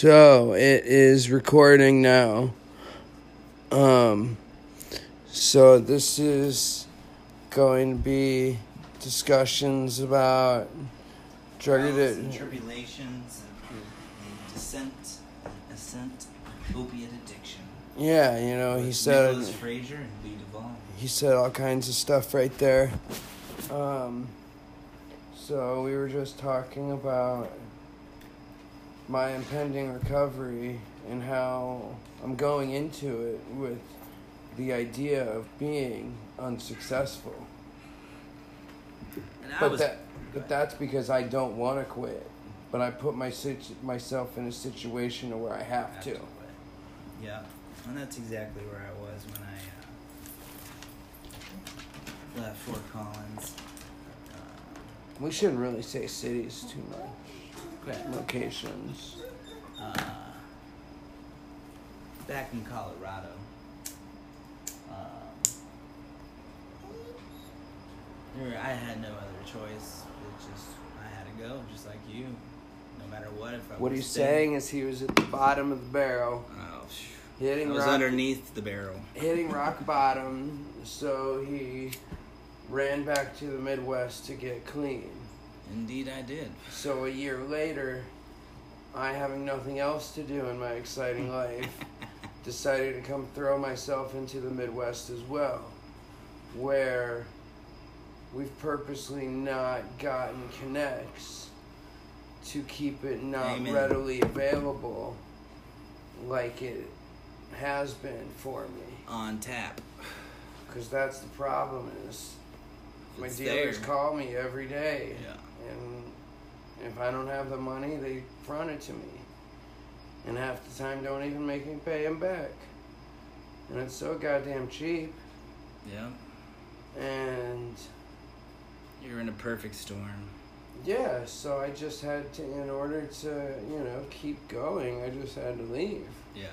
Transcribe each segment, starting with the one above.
So it is recording now. Um, so this is going to be discussions about drug and addiction. tribulations of the descent and ascent opiate addiction. Yeah, you know, he With said Nicholas Frazier and Lee Duvall. he said all kinds of stuff right there. Um, so we were just talking about my impending recovery and how I'm going into it with the idea of being unsuccessful. And I But was that but that's because I don't want to quit. But I put my situ- myself in a situation where I have to. quit. Yeah, and that's exactly where I was when I uh, left Fort Collins. Uh, We shouldn't really say cities too much. Locations. uh, back in Colorado. Um, I had no other choice. It just I had to go, just like you. No matter what, if I What he's staying- saying is he was at the bottom of the barrel, Oh, hitting I was rock, underneath the barrel. hitting rock bottom. So he ran back to the Midwest to get clean. Indeed, I did. So a year later, I having nothing else to do in my exciting life, decided to come throw myself into the Midwest as well, where we've purposely not gotten connects to keep it not Amen. readily available like it has been for me. On tap. Because that's the problem is my It's dealers there. call me every day. Yeah. And if I don't have the money, they front it to me. And half the time don't even make me pay them back. And it's so goddamn cheap. Yeah. And You're in a perfect storm. yeah, so I just had to, in order to, you know, keep going, I just had to leave. Yeah.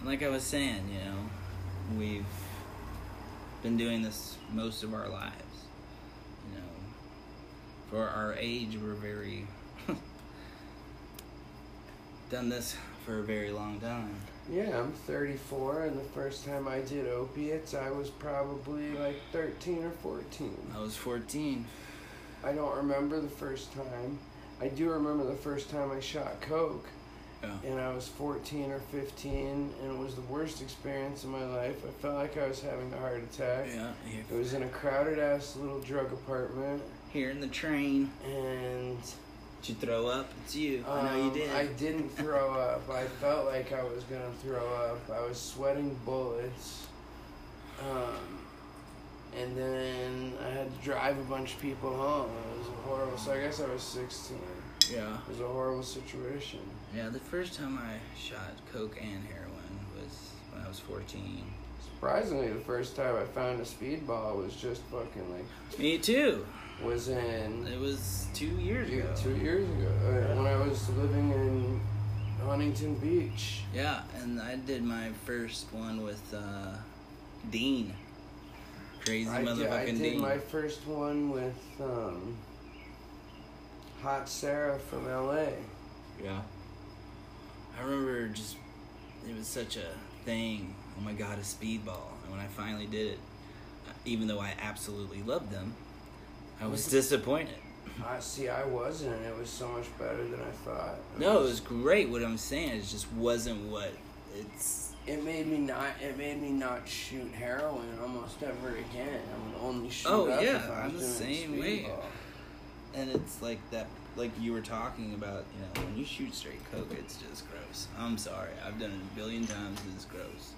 And like I was saying, you know, we've been doing this most of our lives. For our age, we're very done this for a very long time. Yeah, I'm 34, and the first time I did opiates, I was probably like 13 or 14. I was 14. I don't remember the first time. I do remember the first time I shot coke. Yeah. and I was 14 or 15, and it was the worst experience of my life. I felt like I was having a heart attack. Yeah. It was in a crowded ass little drug apartment, here in the train. and Did you throw up? It's you. I know you um, did. I didn't throw up. I felt like I was gonna throw up. I was sweating bullets. Um, and then I had to drive a bunch of people home. It was horrible. So I guess I was 16. yeah. It was a horrible situation. Yeah, the first time I shot coke and heroin was when I was 14. Surprisingly, the first time I found a speedball was just fucking like Me too. Was in It was two years two, ago. two years ago uh, when I was living in Huntington Beach. Yeah, and I did my first one with uh, Dean. Crazy I did, motherfucking I did Dean. my first one with um, Hot Sarah from LA. Yeah. I remember just it was such a thing. Oh my god, a speedball! And when I finally did it, uh, even though I absolutely loved them, I was mm-hmm. disappointed. I see. I wasn't. It was so much better than I thought. No, it was great. What I'm saying it just wasn't what it's. It made me not. It made me not shoot heroin almost ever again. I would only shoot Oh, up yeah, if I I'm the same way. And it's like that, like you were talking about, you know, when you shoot straight coke, it's just gross. I'm sorry, I've done it a billion times. And it's gross.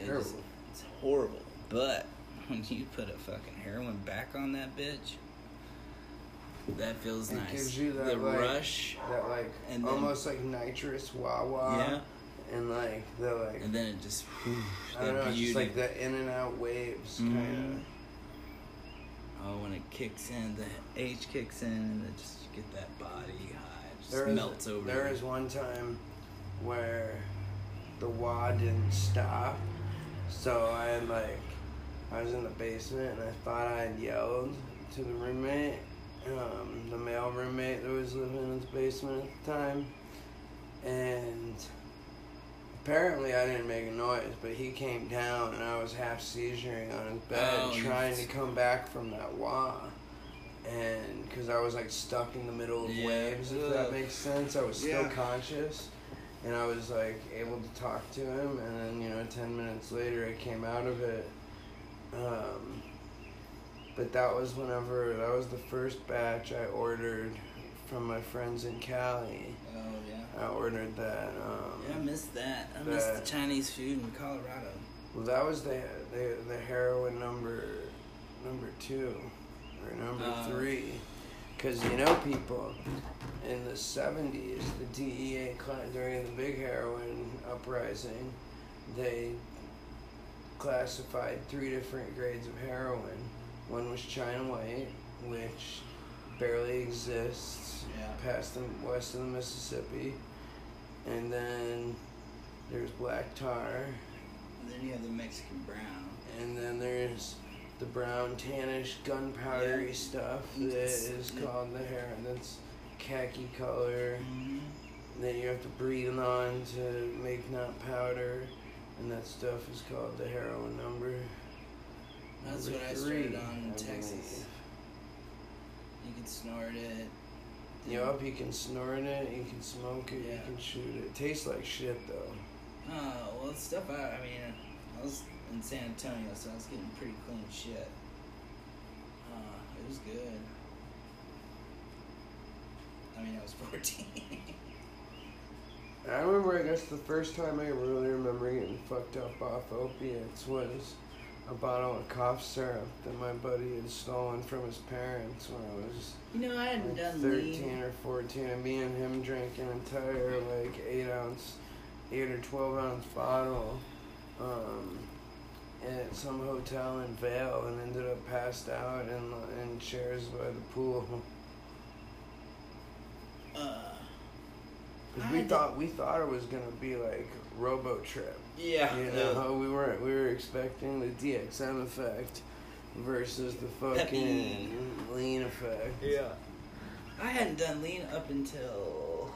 It's, it's horrible. But when you put a fucking heroin back on that bitch, that feels It nice. gives you that, the like- rush, That like And then- almost like nitrous wah wah. yeah, And like the like and then it just, whew, I don't know, beauty. just like the in and out waves Mhm. kind of. oh, when it kicks in, the H kicks in, and it just you get that body high, it just There is melts over. there is one time where the wah didn't stop, so I had like I was in the basement and I thought I had yelled to the roommate, um, the male roommate that was living in the basement at the time, and apparently I didn't make a noise, but he came down and I was half seizuring on his bed, Oh, trying to come back from that wah. And because I was like stuck in the middle of Yeah. waves, if that makes sense, I was still Yeah. conscious, and I was like able to talk to him. And then you know, ten minutes later, I came out of it. Um, but that was whenever that was the first batch I ordered from my friends in Cali. Oh yeah. I ordered that. Um, Yeah, I missed that. I missed the Chinese food in Colorado. Well, that was the the the heroin number number two or number Oh. three, because you know people in the seventies, the DEA during the big heroin uprising, they classified three different grades of heroin. One was China White, which barely exists Yeah. past the west of the Mississippi, and then there's black tar. And then you have the Mexican brown. And then there's the brown tannish gunpowdery Yeah. stuff that is called the hair. That's khaki color. Mm-hmm. That you have to breathe on to make not powder, and that stuff is called the heroin number. That's number what I three, started on in I Texas. believe. You can snort it. Yup, you can snort it, you can smoke it, Yeah. you can shoot it. It tastes like shit though. Oh well, it's stuff. I, I mean, I was in San Antonio, so I was getting pretty clean shit. Uh, it was good. I mean, I was fourteen. I remember, I guess, the first time I really remember getting fucked up off opiates was a bottle of cough syrup that my buddy had stolen from his parents when I was you know, I hadn't like done 13 lean. or 14, and me and him drank an entire, like, 8 ounce, 8 or 12 ounce bottle um, at some hotel in Vail and ended up passed out in, in chairs by the pool. Uh, Because I we did- thought, we thought it was going to be like Robo Trip. yeah. You know, we weren't. We were expecting the DXM effect versus the fucking Peppy. lean effect. Yeah. I hadn't done lean up until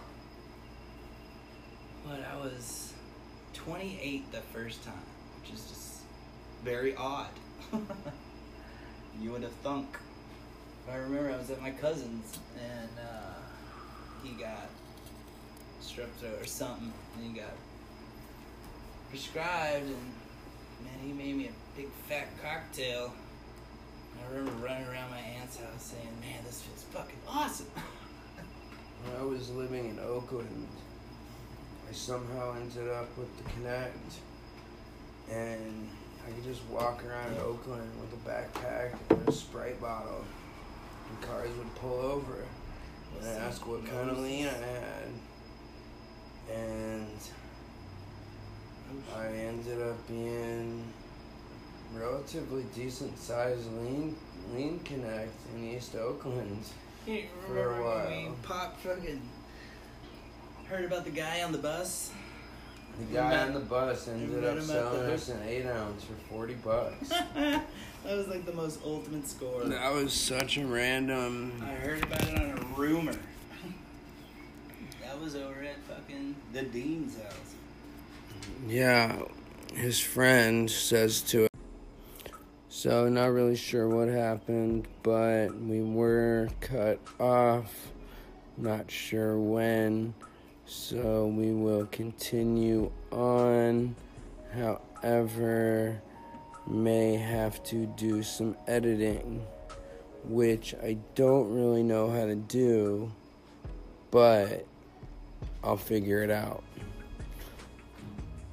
what I was 28 the first time, which is just very odd. you would have thunk. I remember I was at my cousin's and uh, he got strep throat or something, and he got prescribed, and man, he made me a big fat cocktail. I remember running around my aunt's house saying, "Man, this feels fucking awesome." When I was living in Oakland, I somehow ended up with the Connect, and I could just walk around Oakland with a backpack and a Sprite bottle, and cars would pull over and ask what kind of lean I had, and I ended up being relatively decent sized lean lean connect in East Oakland. You For a remember when we while. popped fucking heard about the guy on the bus? The guy met- on the bus ended we met up at selling the- us an eight ounce for forty bucks. that was like the most ultimate score. that was such a random. I heard about it on a rumor. that was over at fucking the dean's house. Yeah, his friend says to it. So, not really sure what happened, but we were cut off. Not sure when. So, we will continue on. However, may have to do some editing, which I don't really know how to do, but I'll figure it out.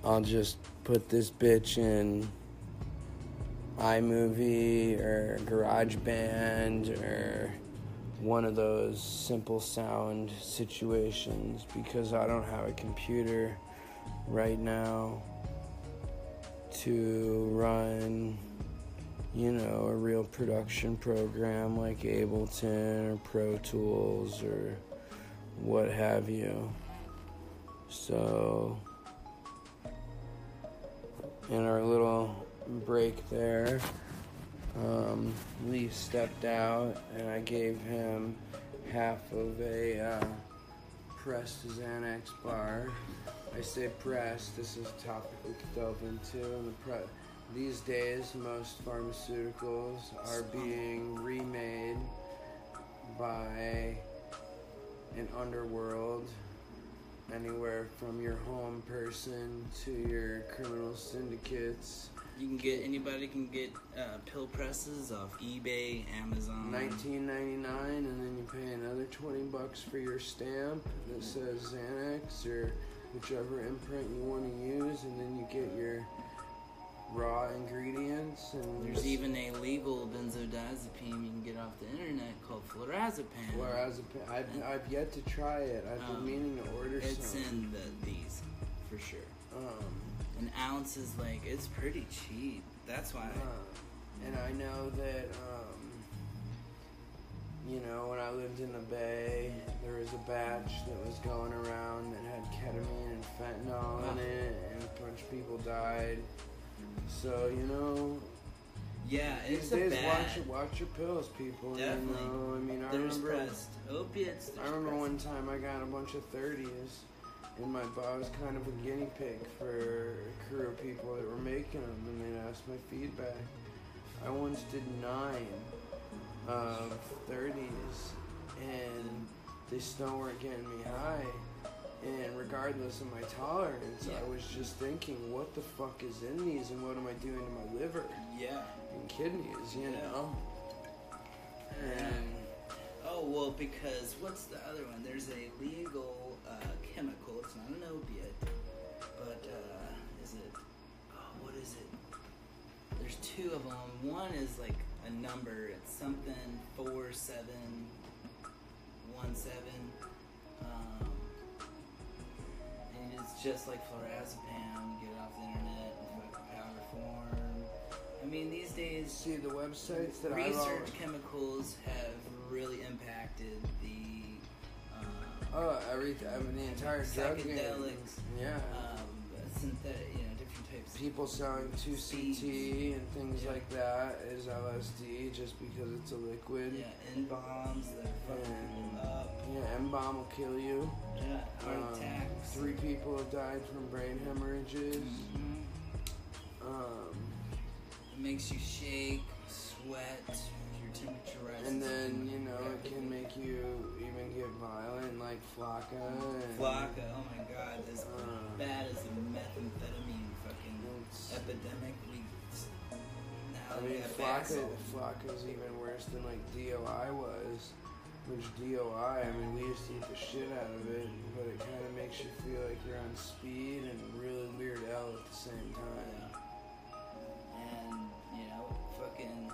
I'll just put this bitch in iMovie or GarageBand or one of those simple sound situations because I don't have a computer right now to run, you know, a real production program like Ableton or Pro Tools or what have you. So, in our little break there, um, Lee stepped out, and I gave him half of a uh, pressed Xanax bar. I say pressed. This is a topic we could delve into. And the pre- these days, most pharmaceuticals are being remade by an underworld, anywhere from your home person to your criminal syndicates. You can get anybody can get uh, pill presses off eBay, Amazon. Nineteen ninety nine, and then you pay another twenty bucks for your stamp that says Xanax or whichever imprint you want to use, and then you get your raw ingredients. And There's even a legal benzodiazepine you can get off the internet called flurazepam. Flurazepam. I've, I've yet to try it. I've been Um, meaning to order It's some. It's in the these for sure. Um, An ounce is like it's pretty cheap. That's why. uh, and I know that, um, you know, when I lived in the Bay, there was a batch that was going around that had ketamine and fentanyl in it, and a bunch of people died. So, you know, yeah, it's these a days, bad. watch, your, watch your pills, people. Definitely. You know, I mean, I There's remember. opiates. I remember pressed- one time I got a bunch of 30s, and my I was kind of a guinea pig for a crew of people that were making them, and they'd ask my feedback. I once did nine of 30s, and they still weren't getting me high. And regardless of my tolerance, I was just thinking, what the fuck is in these, and what am I doing to my liver Yeah. and kidneys, you Yeah. know? And Oh well, because what's the other one? There's a legal uh, chemical. It's not an opiate, but uh, is it? Oh, what is it? There's two of them. One is like a number. It's something four seven one seven. Um, and it's just like flurazepam. You get it off the internet in fucking powder form. I mean, these days see the websites that I research chemicals have really impacted the um, Oh, everything. I mean, the entire drug game. Yeah. um, synthetic, People selling 2CT and things Yeah. like that is LSD just because it's a liquid. yeah, N bombs that fucking people up. Yeah, M bomb will kill you. Yeah, heart Um, attacks. Three people have died from brain hemorrhages. Mhm. Um, It makes you shake, sweat, your temperature rises. and then, you know, it can make you even get violent, like Flakka. And, Flakka, oh my god, as Uh, bad as the methamphetamine epidemic we now I mean, Flakka, Flakka's even worse than like DOI was. Which DOI, I mean, we used to eat the shit out of it, but it kind of makes you feel like you're on speed and really weird L at the same time. And, you know, fucking,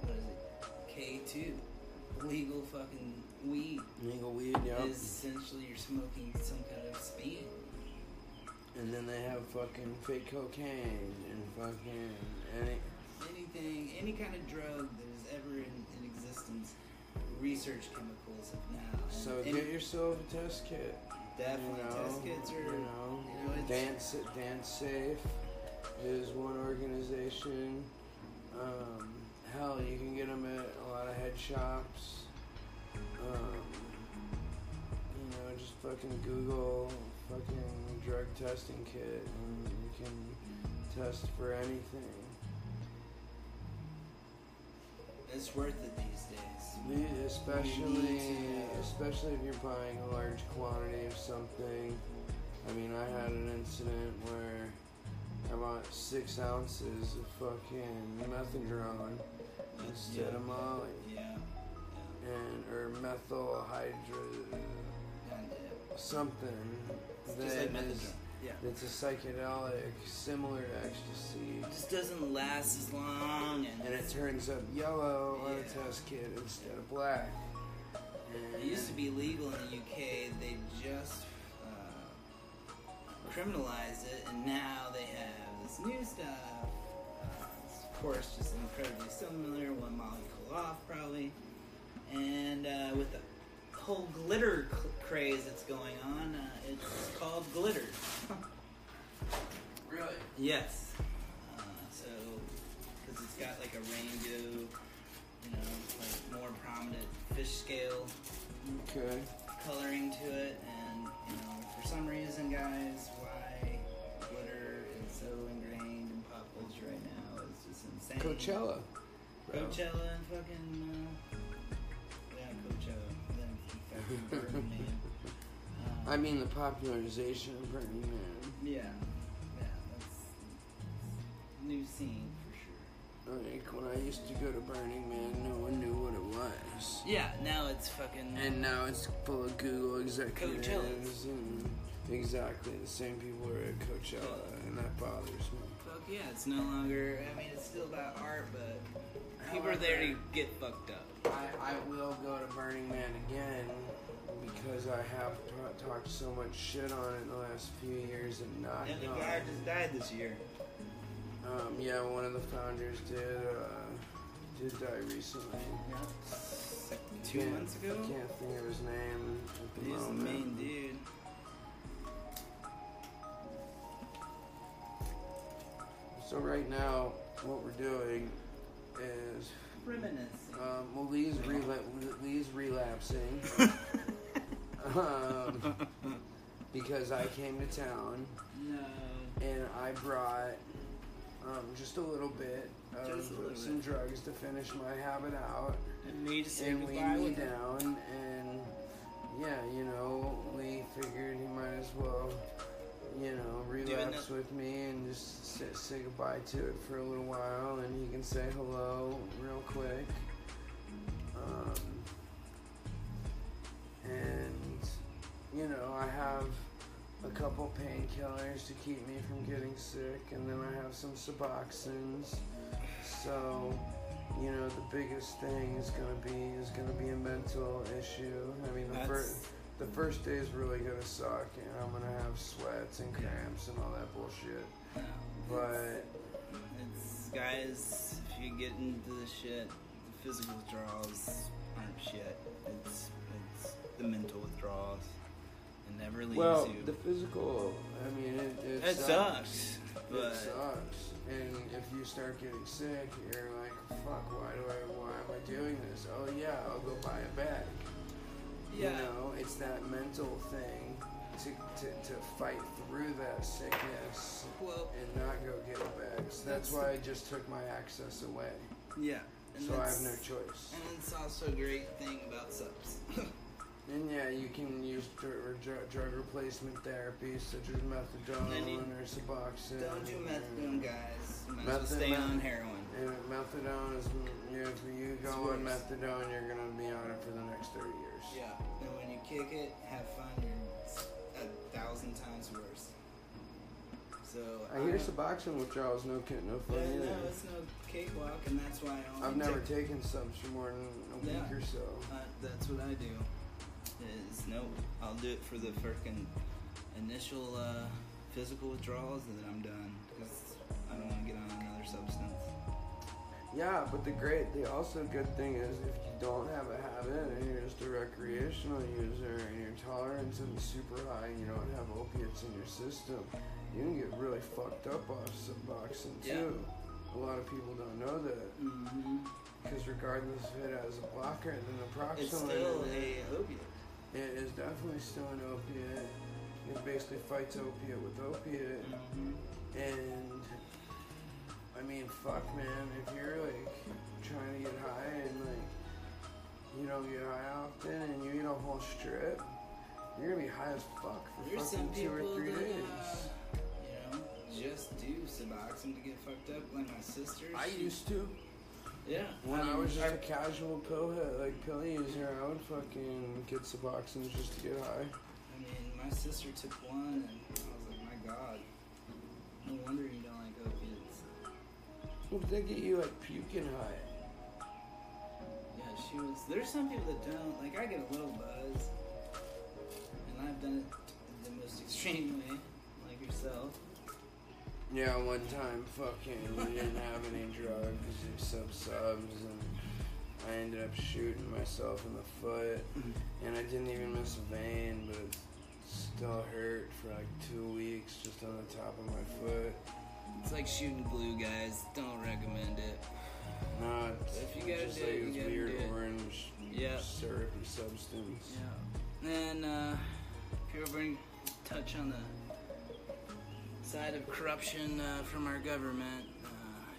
what is it? K2. Legal fucking weed Legal weed, yep. is essentially you're smoking some kind of speed. And then they have fucking fake cocaine and fucking any. Anything, any kind of drug that is ever in, in existence, research chemicals have now. So and get yourself a test kit. definitely you know, test kits are, you know, you know, Dance Dance Safe is one organization. Um, hell, you can get them at a lot of head shops. Um, you know, just fucking Google fucking drug testing kit, and you can test for anything. it's worth it these days. Especially, especially if you're buying a large quantity of something. I mean, I had an incident where I bought six ounces of fucking methylone instead Yeah. of Molly, Yeah. and or methyl hydro And, uh, something it's that just like is- Yeah. It's a psychedelic similar to ecstasy, It just doesn't last as long and, and it turns up yellow on a test kit instead of black. It used to be legal in the UK. They just uh, criminalized it, and now they have this new stuff. Uh, it's, of course, just incredibly similar. One molecule off, probably. And uh, with the whole glitter cl- craze that's going on, uh, it's called glitter. Really? Yes. Uh, so, because it's got like a rainbow, you know, like more prominent fish scale Okay. coloring to it, and you know, for some reason, guys, why glitter is so ingrained in pop culture right now is just insane. Coachella. bro. Coachella and fucking uh, yeah, Coachella, Burning Man. Um, I mean the popularization of Burning Man. yeah, yeah, that's new scene for sure. Like when I used to go to Burning Man, no one knew what it was. Yeah, now it's fucking. And now it's full of Google executives Coachellas. and exactly the same people are at Coachella, and that bothers me. Fuck yeah, it's no longer. I mean, it's still about art, but people are there to get fucked up. I, I will go to Burning Man again because I have t- talked so much shit on it in the last few years and not And the guy just died this year. Um, yeah, one of the founders did uh, did die recently. Two months ago? I can't think of his name at the He's the main dude. So right now, what we're doing is Reminiscing. um, well, Lee's, rela- Lee's relapsing um, because I came to town no. and I brought um, just a little bit of little some bit. drugs to finish my habit out. And me to say and me down and yeah you know lee figured he might as well you know relapse with me and just say, say goodbye to it for a little while and he can say hello real quick. Um, and you know i have a couple painkillers to keep me from getting sick and then i have some suboxones. So you know the biggest thing is going to be is to be a mental issue. I mean the That's- first the first day is really to suck and i'm to have sweats and cramps and all that bullshit No. but It's guys, if you get into the shit, the physical withdrawals aren't shit. It's it's the mental withdrawals. It never leaves well you. the physical i mean it, it, it sucks, but it sucks and if you start getting sick you're like fuck why do i why am i doing this oh yeah i'll go buy a bag yeah, You know, it's that mental thing to, to, to fight through that sickness well, and not go get a bag. So that's That's- why I just took my access away. yeah. So I have no choice. And it's also a great thing about subs. And yeah, you can use dr- dr- drug replacement therapy such as methadone you- or Suboxone. Don't do methadone, guys. You might as well stay on heroin. And methadone is, you know, if you go on methadone, you're gonna be on it for the next 30 years. Yeah. And when you kick it, have fun. You're a thousand times worse. So I hear don't- Suboxone withdrawals no kid, no fun Yeah, either. no, it's no cakewalk, and that's why I only I've never take- taken subs for more than a Yeah. week or so. Uh, that's what I do. Is no, I'll do it for the freaking initial uh, physical withdrawals, and then I'm done because I don't want to get on another substance. Yeah, but the great, the also good thing is if you don't have a habit and you're just a recreational user and your tolerance isn't super high and you don't have opiates in your system, you can get really fucked up off Suboxone too. A lot of people don't know that Mm-hmm. because regardless if it has a blocker, and then the proxone It's still in it, a opiate. it is definitely still an opiate. It basically fights opiate with opiate. Mm-hmm. And I mean, fuck, man. If you're like trying to get high and like you don't get high often, and you eat a whole strip, you're gonna be high as fuck for There's some fucking two or three that, days. uh, you know, just do Suboxone to get fucked up, like my sister. I used to. Yeah. When I mean, was just I- a casual pill head, like pill user, I would fucking get Suboxone just to get high. I mean, my sister took one, and I was like, my god. No wonder you don't like opiates. What did they get you like puking high? Yeah, she was. There's some people that don't. Like, I get a little buzz, and I've done it the most extreme way, like yourself. Yeah, one time, fucking, we didn't have any drugs, except subs, and I ended up shooting myself in the foot, and I didn't even miss a vein, but it still hurt for like two weeks just on the top of my foot. It's like shooting glue, guys. Don't recommend it. No, it's If you gotta just do like it, you this gotta weird do it. orange, Yeah. syrupy substance. Yeah. And uh, if you ever touch on the side of corruption uh, from our government, uh,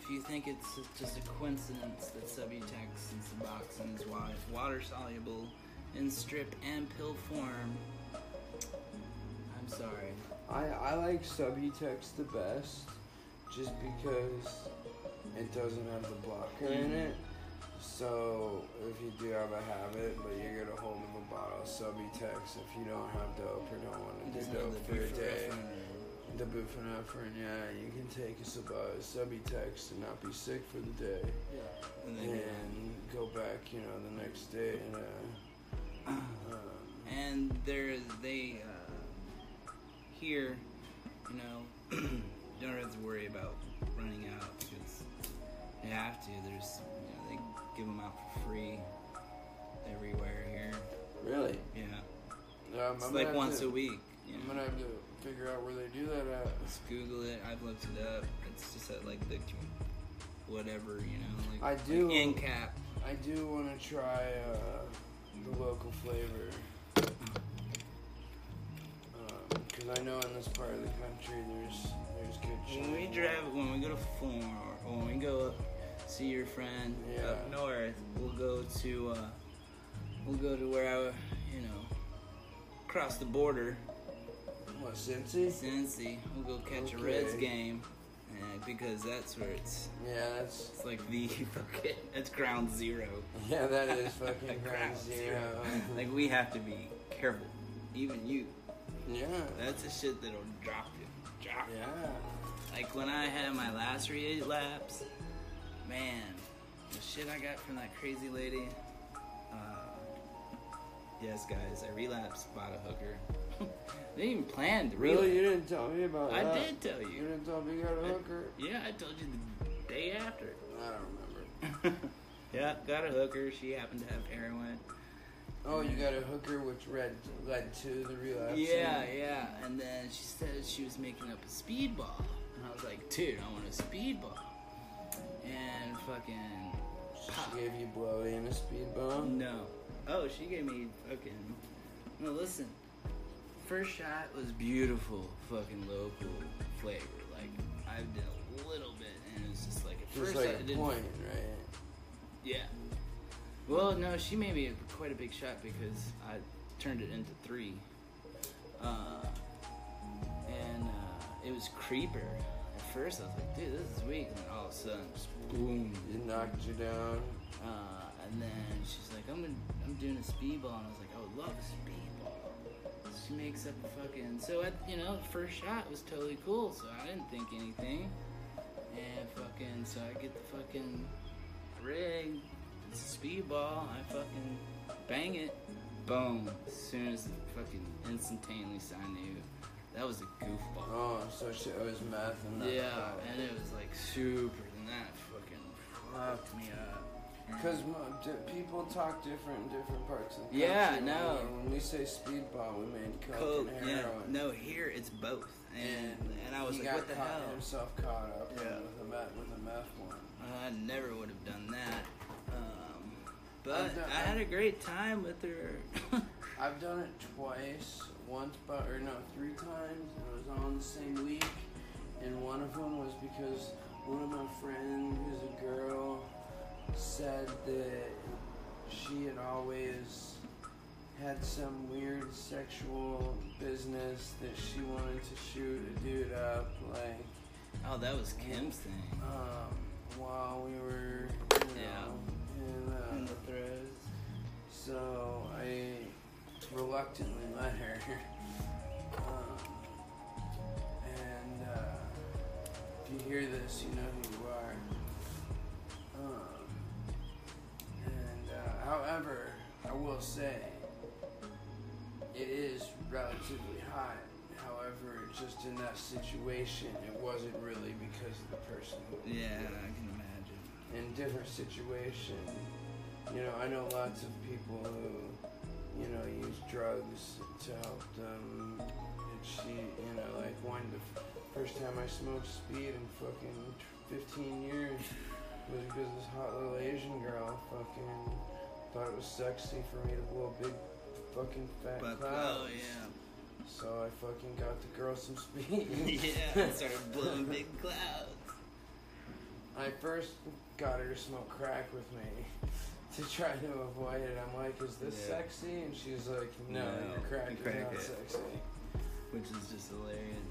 if you think it's just a coincidence that Subutex and Suboxone is water soluble in strip and pill form, I'm sorry. I, I like Subutex the best just because it doesn't have the blocker in Mhm. it. So if you do have a habit, but you get a hold of a bottle of Subutex, if you don't have dope or don't want to do dope for a day, the buprenorphine, yeah, you can take a sub- Subutex and not be sick for the day, And then, and go back, you know, the next day and. Uh, um, and there they uh, here you know don't have to worry about running out because they have to. There's you know they give them out for free everywhere here. Really? yeah. Um, it's I'm like once to- a week you I'm gonna have to figure out where they do that at. just google it. I've looked it up. It's just at like the whatever you know like I do- like in cap. I do want to try uh, the local flavor. Because I know in this part of the country there's there's good shit. When we drive, when we go to Fulham, or when we go see your friend Yeah. up north, we'll go to uh, we'll go to where I, you know, cross the border, What, Cincy? Cincy. We'll go catch a Reds game, uh, because that's where it's Yeah, that's it's like the fucking it's ground zero. yeah, that is fucking Ground ground zero. like we have to be careful, even you. yeah, That's the shit that'll drop you. Drop you. yeah. Like when I had my last relapse, man, the shit I got from that crazy lady. Uh, yes, guys, I relapsed, bought a hooker. Didn't even plan to relapse. Really, you didn't tell me about I that. did tell You you. didn't tell me you got a hooker. Yeah, I told you the day after. I don't remember. yeah, got a hooker. She happened to have heroin. Oh, you got a hooker, which led led to the relapse. Yeah, yeah. And then she said she was making up a speedball. Was like, dude, I want a speedball. And fucking. She gave you blowy and a speed bump. No. Oh, she gave me fucking. No, listen. First shot was beautiful, fucking local flavor. Like I did a little bit, and it was just like at Just first like I a didn't. point, right? Yeah. Well, no, she made me a, quite a big shot because I turned it into three. Uh, and uh, it was creeper. First, I was like, dude, this is weak. And then all of a sudden, just boom. It knocked you down. Uh, and then she's like, I'm gonna, I'm doing a speedball, and I was like, I would love a speedball. She makes up a fucking. So at you know, the first shot was totally cool, so I didn't think anything. And fucking, so I get the fucking rig. It's a speedball. I fucking bang it. Boom. As soon as it fucking instantaneously I knew that was a goofball. Oh, so she, it was meth and that. Yeah, and it was like super, and that fucking fucked me up. Because people talk different in different parts of the country. Yeah, no. When we say speedball, we mean coke, Coke, and yeah. heroin. No, here it's both, and and I was like, got what the caught, hell? himself caught up Yeah. with a meth with a meth one. I never would have done that. Um, but done- I had a great time with her. I've done it twice, once, but or no, three times. and It was all in the same week, and one of them was because one of my friends, who's a girl, said that she had always had some weird sexual business that she wanted to shoot a dude up, like oh, that was Kim's thing. um, while we were, you Yeah. in, uh, In the throes. so I reluctantly let her. Um, and uh, if you hear this, you know who you are. Um, and uh, however, I will say it is relatively hot. However, just in that situation, it wasn't really because of the person Yeah, I can imagine. in different situation. You know, I know lots of people who, you know, use drugs to help them and she, you know, like one the first time I smoked speed in fucking 15 years was because this hot little Asian girl fucking thought it was sexy for me to blow big fucking fat But oh, clouds. oh yeah. So I fucking got the girl some speed. yeah, started blowing big clouds. I first got her to smoke crack with me to try to avoid it. I'm like, is this Yeah. sexy? And she's like, no, No, your crack you is not it." sexy. Which is just hilarious.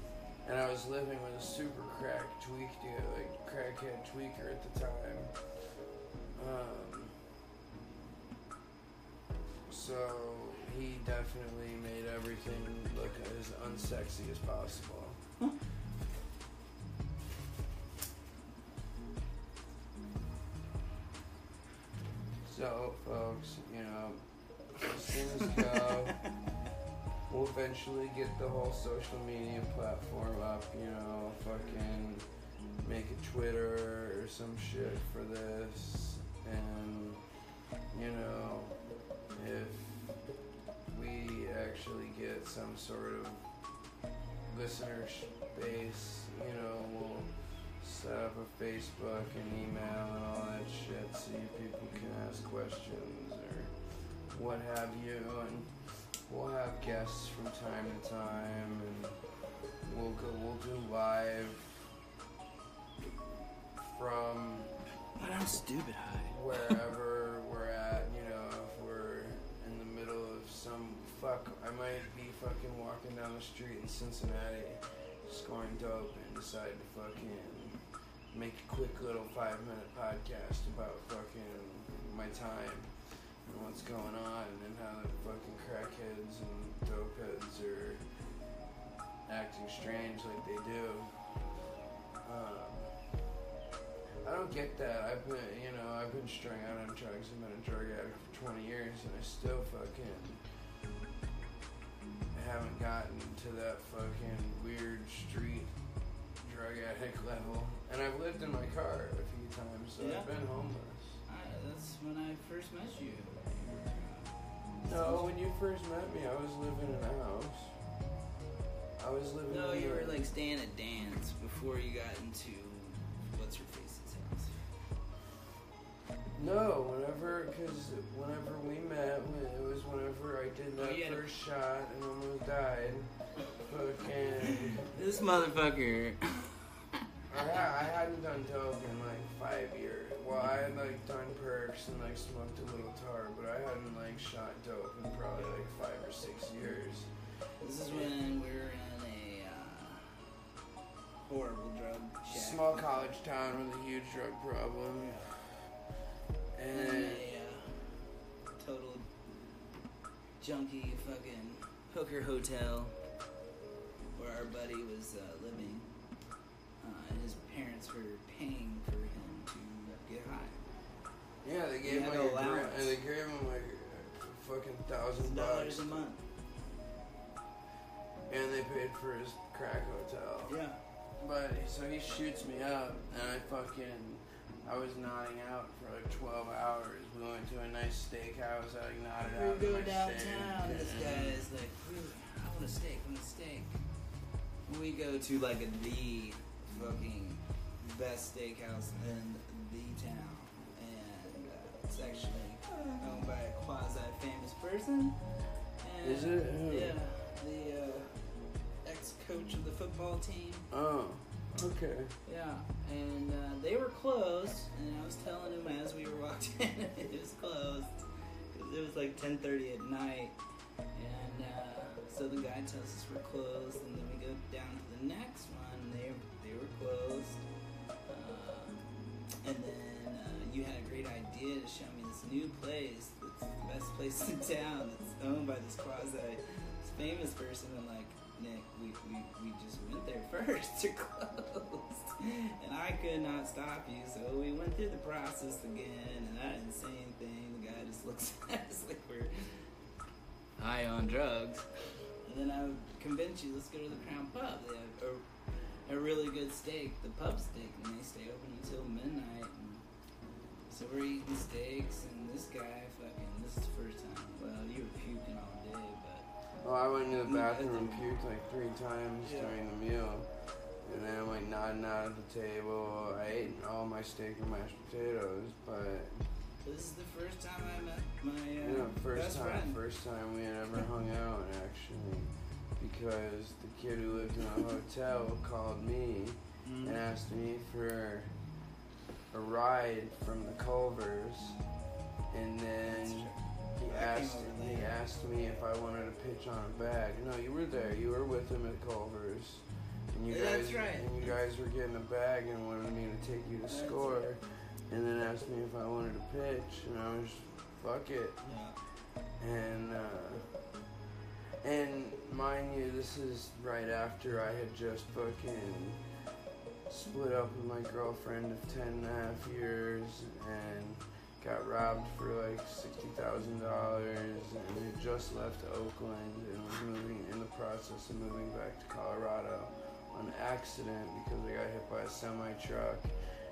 And I was living with a super crack tweak dude, like crackhead tweaker at the time. Um, so he definitely made everything look as unsexy as possible. Folks, you know, as things uh, go, we'll eventually get the whole social media platform up, you know, fucking make a Twitter or some shit for this. And, you know, if we actually get some sort of listener base, you know, we'll set up a Facebook and email and all that shit so you people can ask questions or what have you. And we'll have guests from time to time and we'll go we'll do live from But I'm stupid high. wherever we're at, you know, if we're in the middle of some fuck, I might be fucking walking down the street in Cincinnati, scoring dope, and decide to fucking make a quick little five minute podcast about fucking my time and what's going on and how the fucking crackheads and dope heads are acting strange like they do. Um, I don't get that. I've been, you know, I've been strung out on drugs. I've been a drug addict for 20 years, and I still fucking haven't gotten to that fucking weird street drug addict level. And I've lived in my car a few times, so Yeah. I've been homeless. I, that's when I first met you. No, when you first met me, I was living in a house. I was living. No, you were like staying at Dan's before you got into what's your face's house. No, whenever, because whenever we met, it was whenever I did Oh, that yeah. first shot and almost died. Fucking. This motherfucker. I, ha- I hadn't done dope in like five years. Well, I had like done perks and like smoked a little tar, but I hadn't like shot dope in probably like five or six years. This is when we were in a uh, horrible drug shack. Small college town with a huge drug problem. in And a uh, total junkie fucking hooker hotel where our buddy was uh, living, uh, and his parents were paying for him to get high. yeah, they gave him like a gra- allowance. and they gave him like a fucking thousand Dollars bucks, a month. and they paid for his crack hotel. Yeah. But so he shoots me up, and I fucking, I was nodding out for like 12 hours. We went to a nice steakhouse. I like nodded out. We go downtown, steak, this guy is like, I want a steak, I want a steak. We go to like a the fucking best steakhouse in the town, and uh, it's actually owned by a quasi famous person. And, Is it? Who? Yeah, the uh, ex coach of the football team. Oh, okay. Yeah, and uh, they were closed, and I was telling him as we were walking in, it was closed because it was like 10:30 at night, and uh, so the guy tells us we're closed, and then we go down to the next one, and they they were closed, you had a great idea to show me this new place that's the best place in town that's owned by this quasi famous person, and like. Nick, we, we, we just went there first. They're closed. And I could not stop you, so we went through the process again, and I didn't say anything. The guy just looks at us like we're high on drugs. And then I would convince you, let's go to the Crown Pub. They have a, a really good steak, the pub steak, and they stay open until midnight. And so we're eating steaks, and this guy fucking, this is the first time. Well, you were puking all day, but. Oh, I went to the bathroom and puked like three times Yeah. during the meal. And then I'm like nodding out at the table. I ate all my steak and mashed potatoes, but This is the first time I met my uh, know, first time, friend. first time we had ever hung out actually, because the kid who lived in the hotel called me Mhm. and asked me for a ride from the Culvers, and then he asked he asked me if I wanted to pitch on a bag. No, you were there. You were with him at Culvers, and you guys right. and you guys were getting a bag and wanted me to take you to That's score, and then asked me if I wanted to pitch, and I was fuck it. Yeah. And uh, and mind you, this is right after I had just fucking split up with my girlfriend of ten and a half years and got robbed for like sixty thousand dollars and had just left Oakland and was moving in the process of moving back to Colorado on accident because I got hit by a semi truck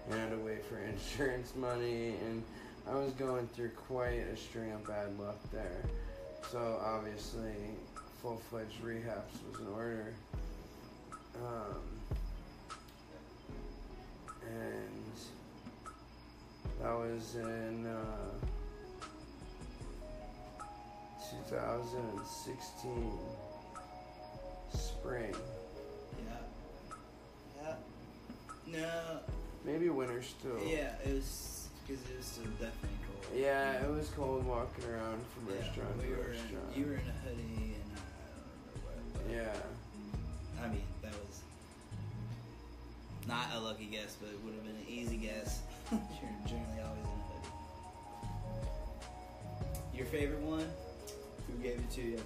and had to wait for insurance money and I was going through quite a string of bad luck there. So obviously, full fledged rehabs was in order. Um, and that was in uh, 2016 spring, Yeah. Yeah. No. maybe winter still. Yeah, it was because it was still definitely cold. Yeah, it was cold walking around from Yeah, restaurant we to restaurant. in, you were in a hoodie and uh, I don't remember what. yeah. Not a lucky guess, but it would have been an easy guess. You're generally always in a hoodie. Your favorite one? Who gave it to you?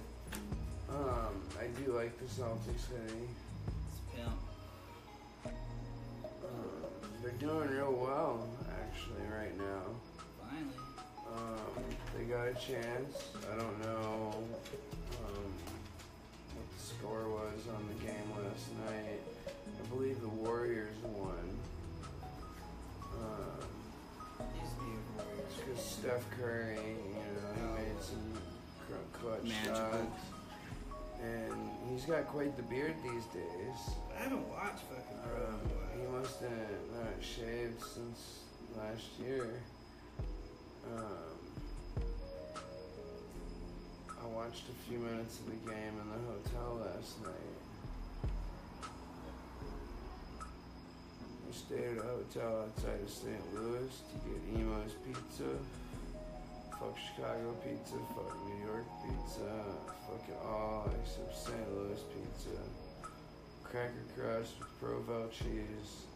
Um, I do like the Celtics. It's Pimp. Um, they're doing real well, actually, right now. Finally. Um, they got a chance. I don't know um, what the score was on the game last night. I believe the Warriors won. Um, Used to be a Warriors. because Steph Curry, you know, he made some clutch Magical. shots. And he's got quite the beard these days. I haven't watched fucking Um, in a while. he must have not shaved since last year. Um, I watched a few minutes of the game in the hotel last night. We stayed at a hotel outside of St. Louis to get Imo's Pizza. Fuck Chicago pizza, fuck New York pizza, fuck it all except St. Louis pizza cracker crust with Provel cheese.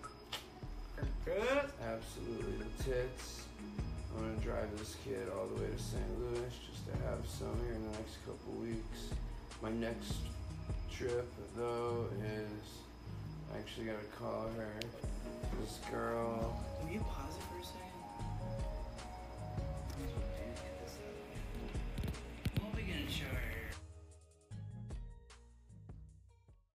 Good. Absolutely the tits. I'm gonna drive this kid all the way to St. Louis just to have some here in the next couple weeks. My next trip though is I'm actually gonna call her. This girl. Will you pause it?